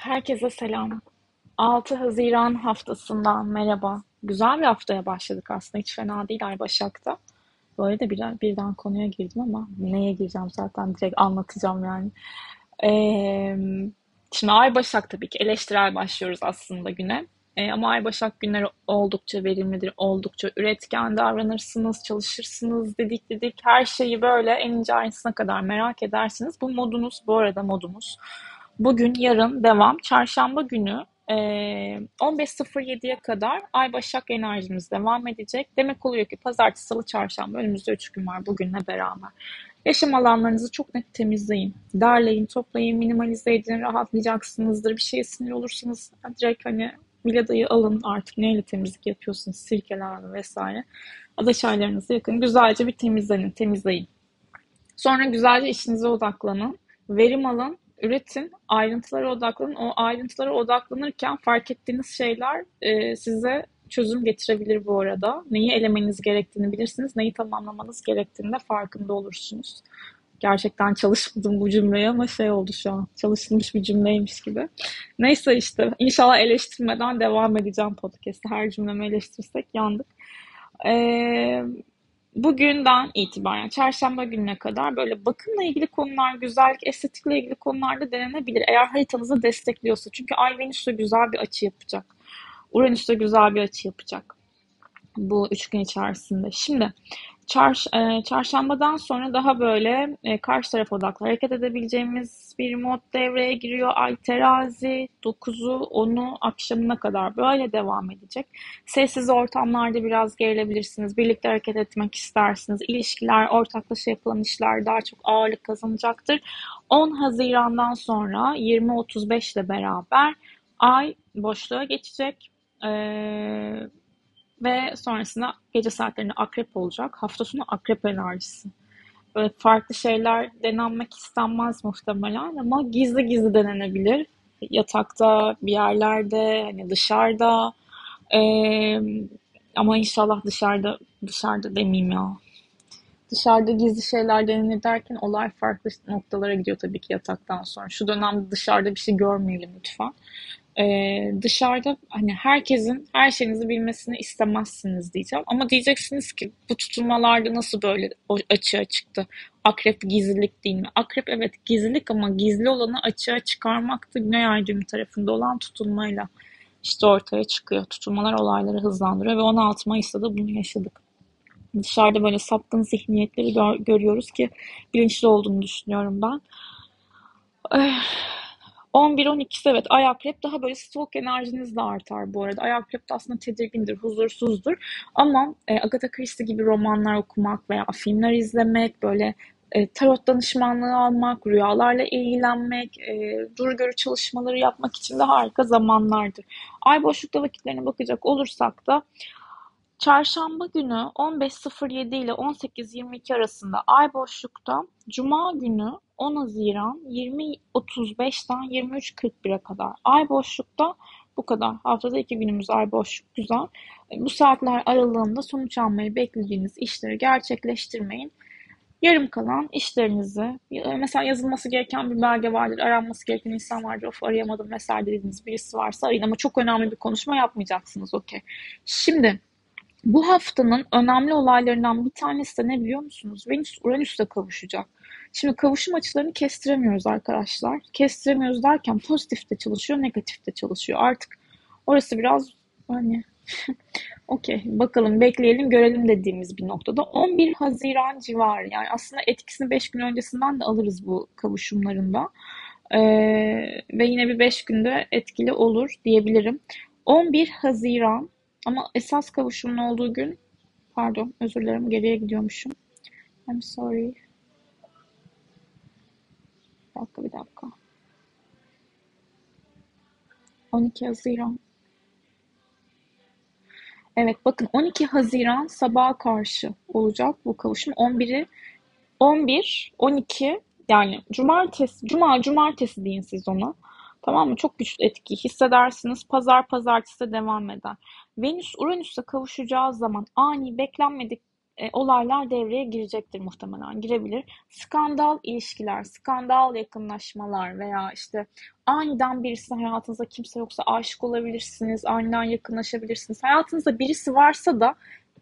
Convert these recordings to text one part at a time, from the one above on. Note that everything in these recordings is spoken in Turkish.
Herkese selam. 6 Haziran haftasından merhaba. Güzel bir haftaya başladık aslında. Hiç fena değil Ay Başak'ta. Böyle de bir, birden konuya girdim ama neye gireceğim zaten direkt anlatacağım yani. Ee, şimdi Ay Başak tabii ki eleştirel başlıyoruz aslında güne. Ee, ama Ay Başak günleri oldukça verimlidir, oldukça üretken davranırsınız, çalışırsınız, dedik dedik her şeyi böyle en ince ayrıntısına kadar merak edersiniz. Bu modunuz bu arada modumuz. Bugün, yarın devam. Çarşamba günü e, 15.07'ye kadar Ay Başak enerjimiz devam edecek. Demek oluyor ki pazartesi, salı, çarşamba önümüzde 3 gün var bugünle beraber. Yaşam alanlarınızı çok net temizleyin. Derleyin, toplayın, minimalize edin, rahatlayacaksınızdır. Bir şeye sinir olursanız direkt hani Milada'yı alın artık neyle temizlik yapıyorsunuz, sirkelerle vesaire. Ada çaylarınızı yakın. Güzelce bir temizleyin, temizleyin. Sonra güzelce işinize odaklanın. Verim alın üretin, ayrıntılara odaklanın. O ayrıntılara odaklanırken fark ettiğiniz şeyler e, size çözüm getirebilir bu arada. Neyi elemeniz gerektiğini bilirsiniz, neyi tamamlamanız gerektiğini de farkında olursunuz. Gerçekten çalışmadım bu cümleyi ama şey oldu şu an. Çalışılmış bir cümleymiş gibi. Neyse işte inşallah eleştirmeden devam edeceğim podcast'te. Her cümlemi eleştirsek yandık. Ee, bugünden itibaren çarşamba gününe kadar böyle bakımla ilgili konular, güzellik, estetikle ilgili konularda denenebilir. Eğer haritanızı destekliyorsa. Çünkü Ay Venüs'te güzel bir açı yapacak. Uranüs'te güzel bir açı yapacak. Bu üç gün içerisinde. Şimdi çarş, e, çarşambadan sonra daha böyle e, karşı taraf odaklı hareket edebileceğimiz bir mod devreye giriyor. Ay terazi 9'u 10'u akşamına kadar böyle devam edecek. Sessiz ortamlarda biraz gerilebilirsiniz. Birlikte hareket etmek istersiniz. İlişkiler, ortaklaşa yapılan işler daha çok ağırlık kazanacaktır. 10 Haziran'dan sonra 20-35 ile beraber ay boşluğa geçecek. Ee, ve sonrasında gece saatlerinde akrep olacak. Hafta sonu akrep enerjisi. Böyle farklı şeyler denenmek istenmez muhtemelen ama gizli gizli denenebilir. Yatakta, bir yerlerde, hani dışarıda. Ee, ama inşallah dışarıda, dışarıda demeyeyim ya. Dışarıda gizli şeyler denenir derken olay farklı noktalara gidiyor tabii ki yataktan sonra. Şu dönemde dışarıda bir şey görmeyelim lütfen e, dışarıda hani herkesin her şeyinizi bilmesini istemezsiniz diyeceğim. Ama diyeceksiniz ki bu tutulmalarda nasıl böyle açığa çıktı? Akrep gizlilik değil mi? Akrep evet gizlilik ama gizli olanı açığa çıkarmak da Güney Ay tarafında olan tutulmayla işte ortaya çıkıyor. Tutulmalar olayları hızlandırıyor ve 16 Mayıs'ta da bunu yaşadık. Dışarıda böyle sapkın zihniyetleri gör, görüyoruz ki bilinçli olduğunu düşünüyorum ben. 11-12'si evet ay akrep daha böyle stalk enerjiniz de artar bu arada. Ay akrep de aslında tedirgindir, huzursuzdur. Ama e, Agatha Christie gibi romanlar okumak veya filmler izlemek, böyle e, tarot danışmanlığı almak, rüyalarla ilgilenmek, e, dur görü çalışmaları yapmak için de harika zamanlardır. Ay boşlukta vakitlerine bakacak olursak da Çarşamba günü 15.07 ile 18.22 arasında ay boşlukta, Cuma günü 10 Haziran 20.35'ten 23.41'e kadar ay boşlukta bu kadar. Haftada iki günümüz ay boşluk güzel. Bu saatler aralığında sonuç almayı beklediğiniz işleri gerçekleştirmeyin. Yarım kalan işlerinizi, mesela yazılması gereken bir belge vardır, aranması gereken insan vardır, of arayamadım vesaire dediğiniz birisi varsa arayın ama çok önemli bir konuşma yapmayacaksınız okey. Şimdi bu haftanın önemli olaylarından bir tanesi de ne biliyor musunuz? Venüs Uranüs'le kavuşacak. Şimdi kavuşum açılarını kestiremiyoruz arkadaşlar. Kestiremiyoruz derken pozitif de çalışıyor, negatif de çalışıyor. Artık orası biraz hani okey bakalım bekleyelim görelim dediğimiz bir noktada. 11 Haziran civarı yani aslında etkisini 5 gün öncesinden de alırız bu kavuşumlarında. Ee, ve yine bir 5 günde etkili olur diyebilirim. 11 Haziran ama esas kavuşumun olduğu gün pardon özür dilerim geriye gidiyormuşum. I'm sorry. Bir dakika bir dakika. 12 Haziran. Evet bakın 12 Haziran sabaha karşı olacak bu kavuşum. 11'i 11, 12 yani cumartesi, cuma cumartesi deyin siz ona. Tamam mı? Çok güçlü etki hissedersiniz. Pazar pazartesi de devam eder. Venüs Uranüs'e kavuşacağı zaman ani beklenmedik e, olaylar devreye girecektir muhtemelen, girebilir. Skandal ilişkiler, skandal yakınlaşmalar veya işte aniden birisi hayatınızda kimse yoksa aşık olabilirsiniz, aniden yakınlaşabilirsiniz. Hayatınızda birisi varsa da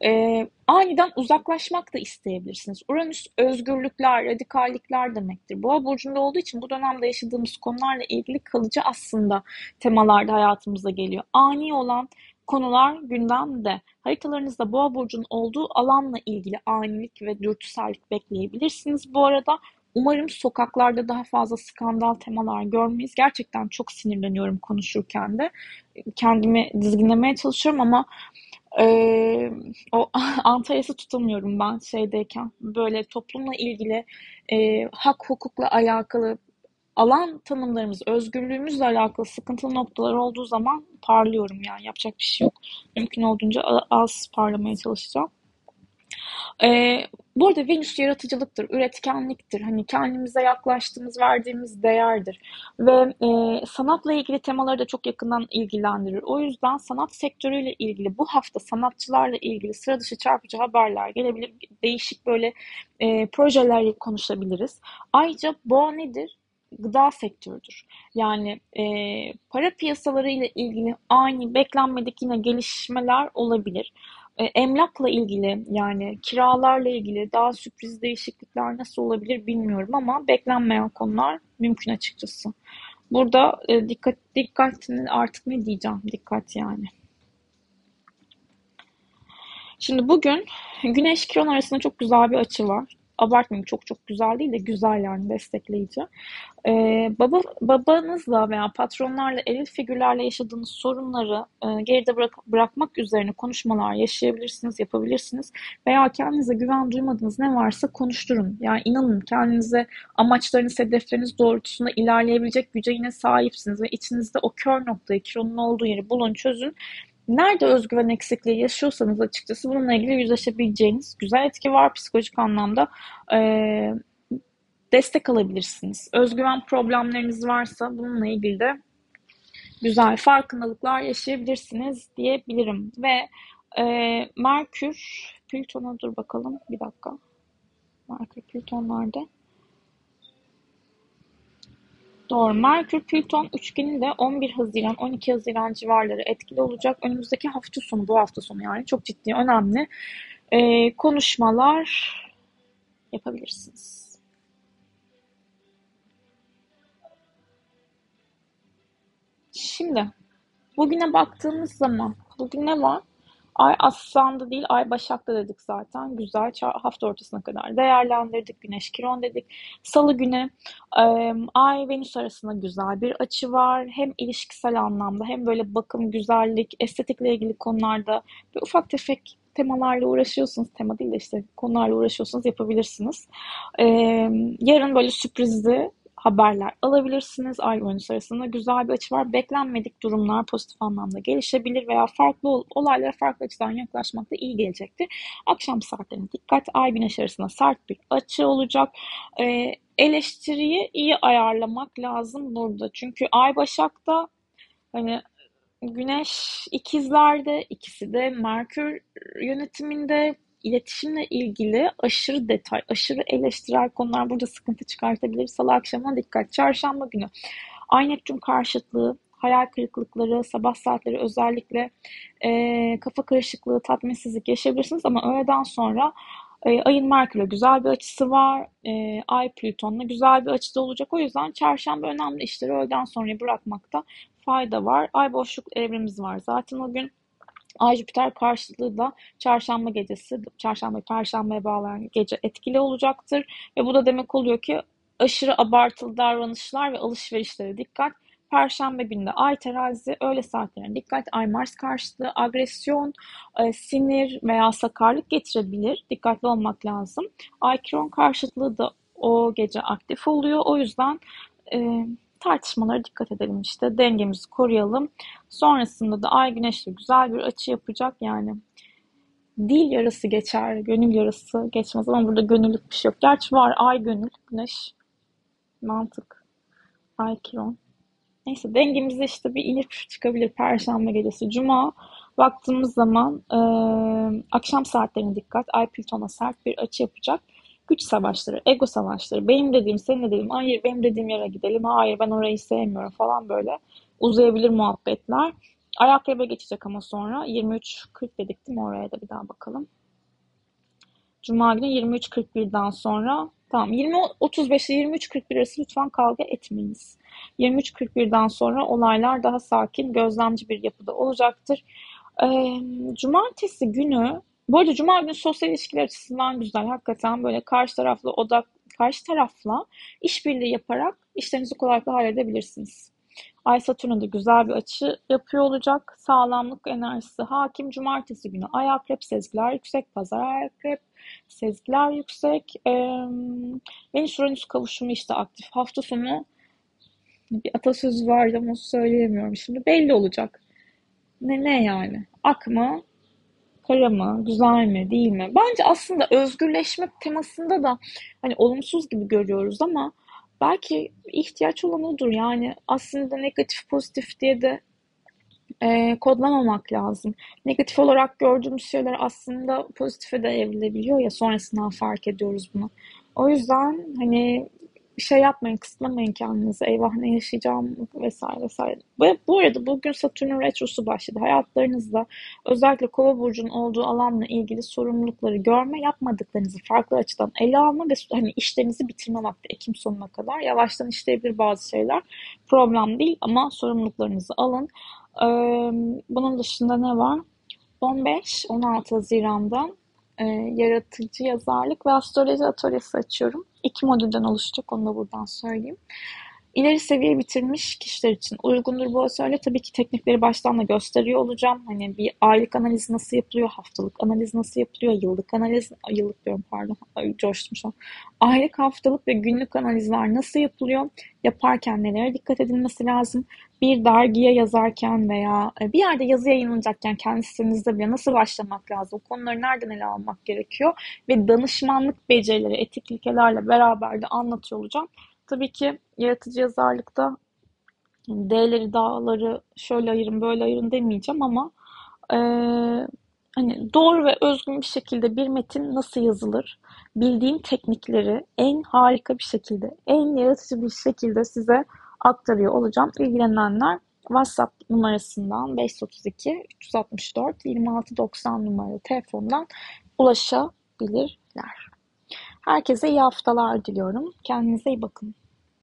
e, aniden uzaklaşmak da isteyebilirsiniz. Uranüs özgürlükler, radikallikler demektir. Boğa burcunda olduğu için bu dönemde yaşadığımız konularla ilgili kalıcı aslında temalarda hayatımıza geliyor. Ani olan konular gündemde. Haritalarınızda boğa burcunun olduğu alanla ilgili anilik ve dürtüsellik bekleyebilirsiniz. Bu arada umarım sokaklarda daha fazla skandal temalar görmeyiz. Gerçekten çok sinirleniyorum konuşurken de. Kendimi dizginlemeye çalışıyorum ama ee, o Antalya'sı tutamıyorum ben şeydeyken. Böyle toplumla ilgili e, hak hukukla alakalı alan tanımlarımız, özgürlüğümüzle alakalı sıkıntılı noktalar olduğu zaman parlıyorum yani yapacak bir şey yok. Mümkün olduğunca az parlamaya çalışacağım. Ee, bu arada Venüs yaratıcılıktır, üretkenliktir. Hani kendimize yaklaştığımız, verdiğimiz değerdir. Ve e, sanatla ilgili temaları da çok yakından ilgilendirir. O yüzden sanat sektörüyle ilgili bu hafta sanatçılarla ilgili sıra dışı çarpıcı haberler gelebilir. Değişik böyle e, projeler konuşabiliriz. Ayrıca bu nedir? gıda sektörüdür. Yani e, para piyasaları ile ilgili ani beklenmedik yine gelişmeler olabilir. E, emlakla ilgili yani kiralarla ilgili daha sürpriz değişiklikler nasıl olabilir bilmiyorum ama beklenmeyen konular mümkün açıkçası. Burada e, dikkat dikkatini artık ne diyeceğim dikkat yani. Şimdi bugün Güneş Kiron arasında çok güzel bir açı var abartmayayım çok çok güzel değil de güzel yani destekleyici. Ee, baba babanızla veya patronlarla, eril figürlerle yaşadığınız sorunları e, geride bırak, bırakmak üzerine konuşmalar yaşayabilirsiniz, yapabilirsiniz. Veya kendinize güven duymadığınız ne varsa konuşturun. Yani inanın kendinize amaçlarınız, hedefleriniz doğrultusunda ilerleyebilecek güce yine sahipsiniz ve içinizde o kör noktayı, kironun olduğu yeri bulun, çözün Nerede özgüven eksikliği yaşıyorsanız açıkçası bununla ilgili yüzleşebileceğiniz güzel etki var psikolojik anlamda. Ee, destek alabilirsiniz. Özgüven problemleriniz varsa bununla ilgili de güzel farkındalıklar yaşayabilirsiniz diyebilirim. Ve e, Merkür, Plüton'a dur bakalım bir dakika. Merkür Plüton nerede? Doğru. Merkür Plüton üçgeni de 11 Haziran 12 Haziran civarları etkili olacak. Önümüzdeki hafta sonu bu hafta sonu yani çok ciddi önemli e, konuşmalar yapabilirsiniz. Şimdi bugüne baktığımız zaman bugün ne var? Ay Aslan'da değil, Ay Başak'ta dedik zaten. Güzel hafta ortasına kadar değerlendirdik. Güneş Kiron dedik. Salı günü Ay Venüs arasında güzel bir açı var. Hem ilişkisel anlamda hem böyle bakım, güzellik, estetikle ilgili konularda bir ufak tefek temalarla uğraşıyorsunuz. Tema değil de işte konularla uğraşıyorsunuz yapabilirsiniz. yarın böyle sürprizli haberler alabilirsiniz. Ay oyuncusu arasında güzel bir açı var. Beklenmedik durumlar pozitif anlamda gelişebilir veya farklı olaylara farklı açıdan yaklaşmak da iyi gelecektir. Akşam saatlerine dikkat. Ay güneş arasında sert bir açı olacak. Ee, eleştiriyi iyi ayarlamak lazım burada. Çünkü Ay Başak'ta hani Güneş ikizlerde, ikisi de Merkür yönetiminde iletişimle ilgili aşırı detay, aşırı eleştirel konular burada sıkıntı çıkartabilir. Salı akşamına dikkat. Çarşamba günü Ay Neptün karşıtlığı, hayal kırıklıkları, sabah saatleri özellikle e, kafa karışıklığı, tatminsizlik yaşayabilirsiniz ama öğleden sonra e, ayın Merkür'e güzel bir açısı var. E, Ay Plüton'la güzel bir açıda olacak. O yüzden çarşamba önemli işleri öğleden sonra bırakmakta fayda var. Ay boşluk evremiz var. Zaten o gün Ay Jüpiter karşılığı da çarşamba gecesi, çarşamba perşembeye bağlayan gece etkili olacaktır. Ve bu da demek oluyor ki aşırı abartılı davranışlar ve alışverişlere dikkat. Perşembe günde Ay terazi öğle saatlerine dikkat. Ay Mars karşıtlığı agresyon, e, sinir veya sakarlık getirebilir. Dikkatli olmak lazım. Ay Kiron karşıtlığı da o gece aktif oluyor. O yüzden e, tartışmalara dikkat edelim işte. Dengemizi koruyalım. Sonrasında da ay güneşle güzel bir açı yapacak yani. Dil yarası geçer, gönül yarası geçmez ama burada gönüllük bir şey yok. Gerçi var ay gönül, güneş, mantık, ay kiron. Neyse dengemize işte bir inip çıkabilir perşembe gecesi. Cuma Baktığımız zaman e, akşam saatlerine dikkat. Ay Plüton'a sert bir açı yapacak. Güç savaşları, ego savaşları. Benim dediğim, senin dediğim, hayır benim dediğim yere gidelim. Hayır ben orayı sevmiyorum falan böyle. Uzayabilir muhabbetler. Ay akrebe geçecek ama sonra 23.40 dedik değil mi? Oraya da bir daha bakalım. Cuma günü 23.41'den sonra tamam 20 35 ile 23.41 arası lütfen kavga etmeyiniz. 23.41'den sonra olaylar daha sakin, gözlemci bir yapıda olacaktır. Ee, cumartesi günü bu arada cuma günü sosyal ilişkiler açısından güzel. Hakikaten böyle karşı tarafla odak karşı tarafla işbirliği yaparak işlerinizi kolaylıkla halledebilirsiniz. Ay Satürn'e de güzel bir açı yapıyor olacak. Sağlamlık enerjisi hakim. Cumartesi günü Ay Akrep sezgiler yüksek. Pazar Ay Akrep sezgiler yüksek. Ee, Venüs Uranüs kavuşumu işte aktif. Hafta sonu bir atasözü vardı ama söyleyemiyorum şimdi. Belli olacak. Ne ne yani? Ak mı? Kara mı? Güzel mi? Değil mi? Bence aslında özgürleşme temasında da hani olumsuz gibi görüyoruz ama belki ihtiyaç olan odur. Yani aslında negatif pozitif diye de e, kodlamamak lazım. Negatif olarak gördüğümüz şeyler aslında pozitife de evrilebiliyor ya sonrasından fark ediyoruz bunu. O yüzden hani şey yapmayın, kısıtlamayın kendinizi. Eyvah ne yaşayacağım vesaire vesaire. Bu, bu arada bugün Satürn retrosu başladı. Hayatlarınızda özellikle Kova burcunun olduğu alanla ilgili sorumlulukları görme, yapmadıklarınızı farklı açıdan ele alma ve hani işlerinizi bitirme vakti Ekim sonuna kadar. Yavaştan işleyebilir bazı şeyler. Problem değil ama sorumluluklarınızı alın. Ee, bunun dışında ne var? 15-16 Haziran'dan e, yaratıcı yazarlık ve astroloji atölyesi açıyorum. İki modülden oluşacak onu da buradan söyleyeyim. İleri seviye bitirmiş kişiler için uygundur bu atölye. Tabii ki teknikleri baştan da gösteriyor olacağım. Hani bir aylık analiz nasıl yapılıyor, haftalık analiz nasıl yapılıyor, yıllık analiz, yıllık diyorum pardon, Ay, coştum şu an. Aylık, haftalık ve günlük analizler nasıl yapılıyor? Yaparken nelere dikkat edilmesi lazım? Bir dergiye yazarken veya e, bir yerde yazı yayınlanacakken kendi sitenizde bile nasıl başlamak lazım? Konuları nereden ele almak gerekiyor? Ve danışmanlık becerileri, etik ilkelerle beraber de anlatıyor olacağım. Tabii ki yaratıcı yazarlıkta D'leri, dağları şöyle ayırın, böyle ayırın demeyeceğim ama e, hani doğru ve özgün bir şekilde bir metin nasıl yazılır? Bildiğim teknikleri en harika bir şekilde, en yaratıcı bir şekilde size aktarıyor olacağım. İlgilenenler WhatsApp numarasından 532 364 2690 numaralı telefondan ulaşabilirler. Herkese iyi haftalar diliyorum. Kendinize iyi bakın.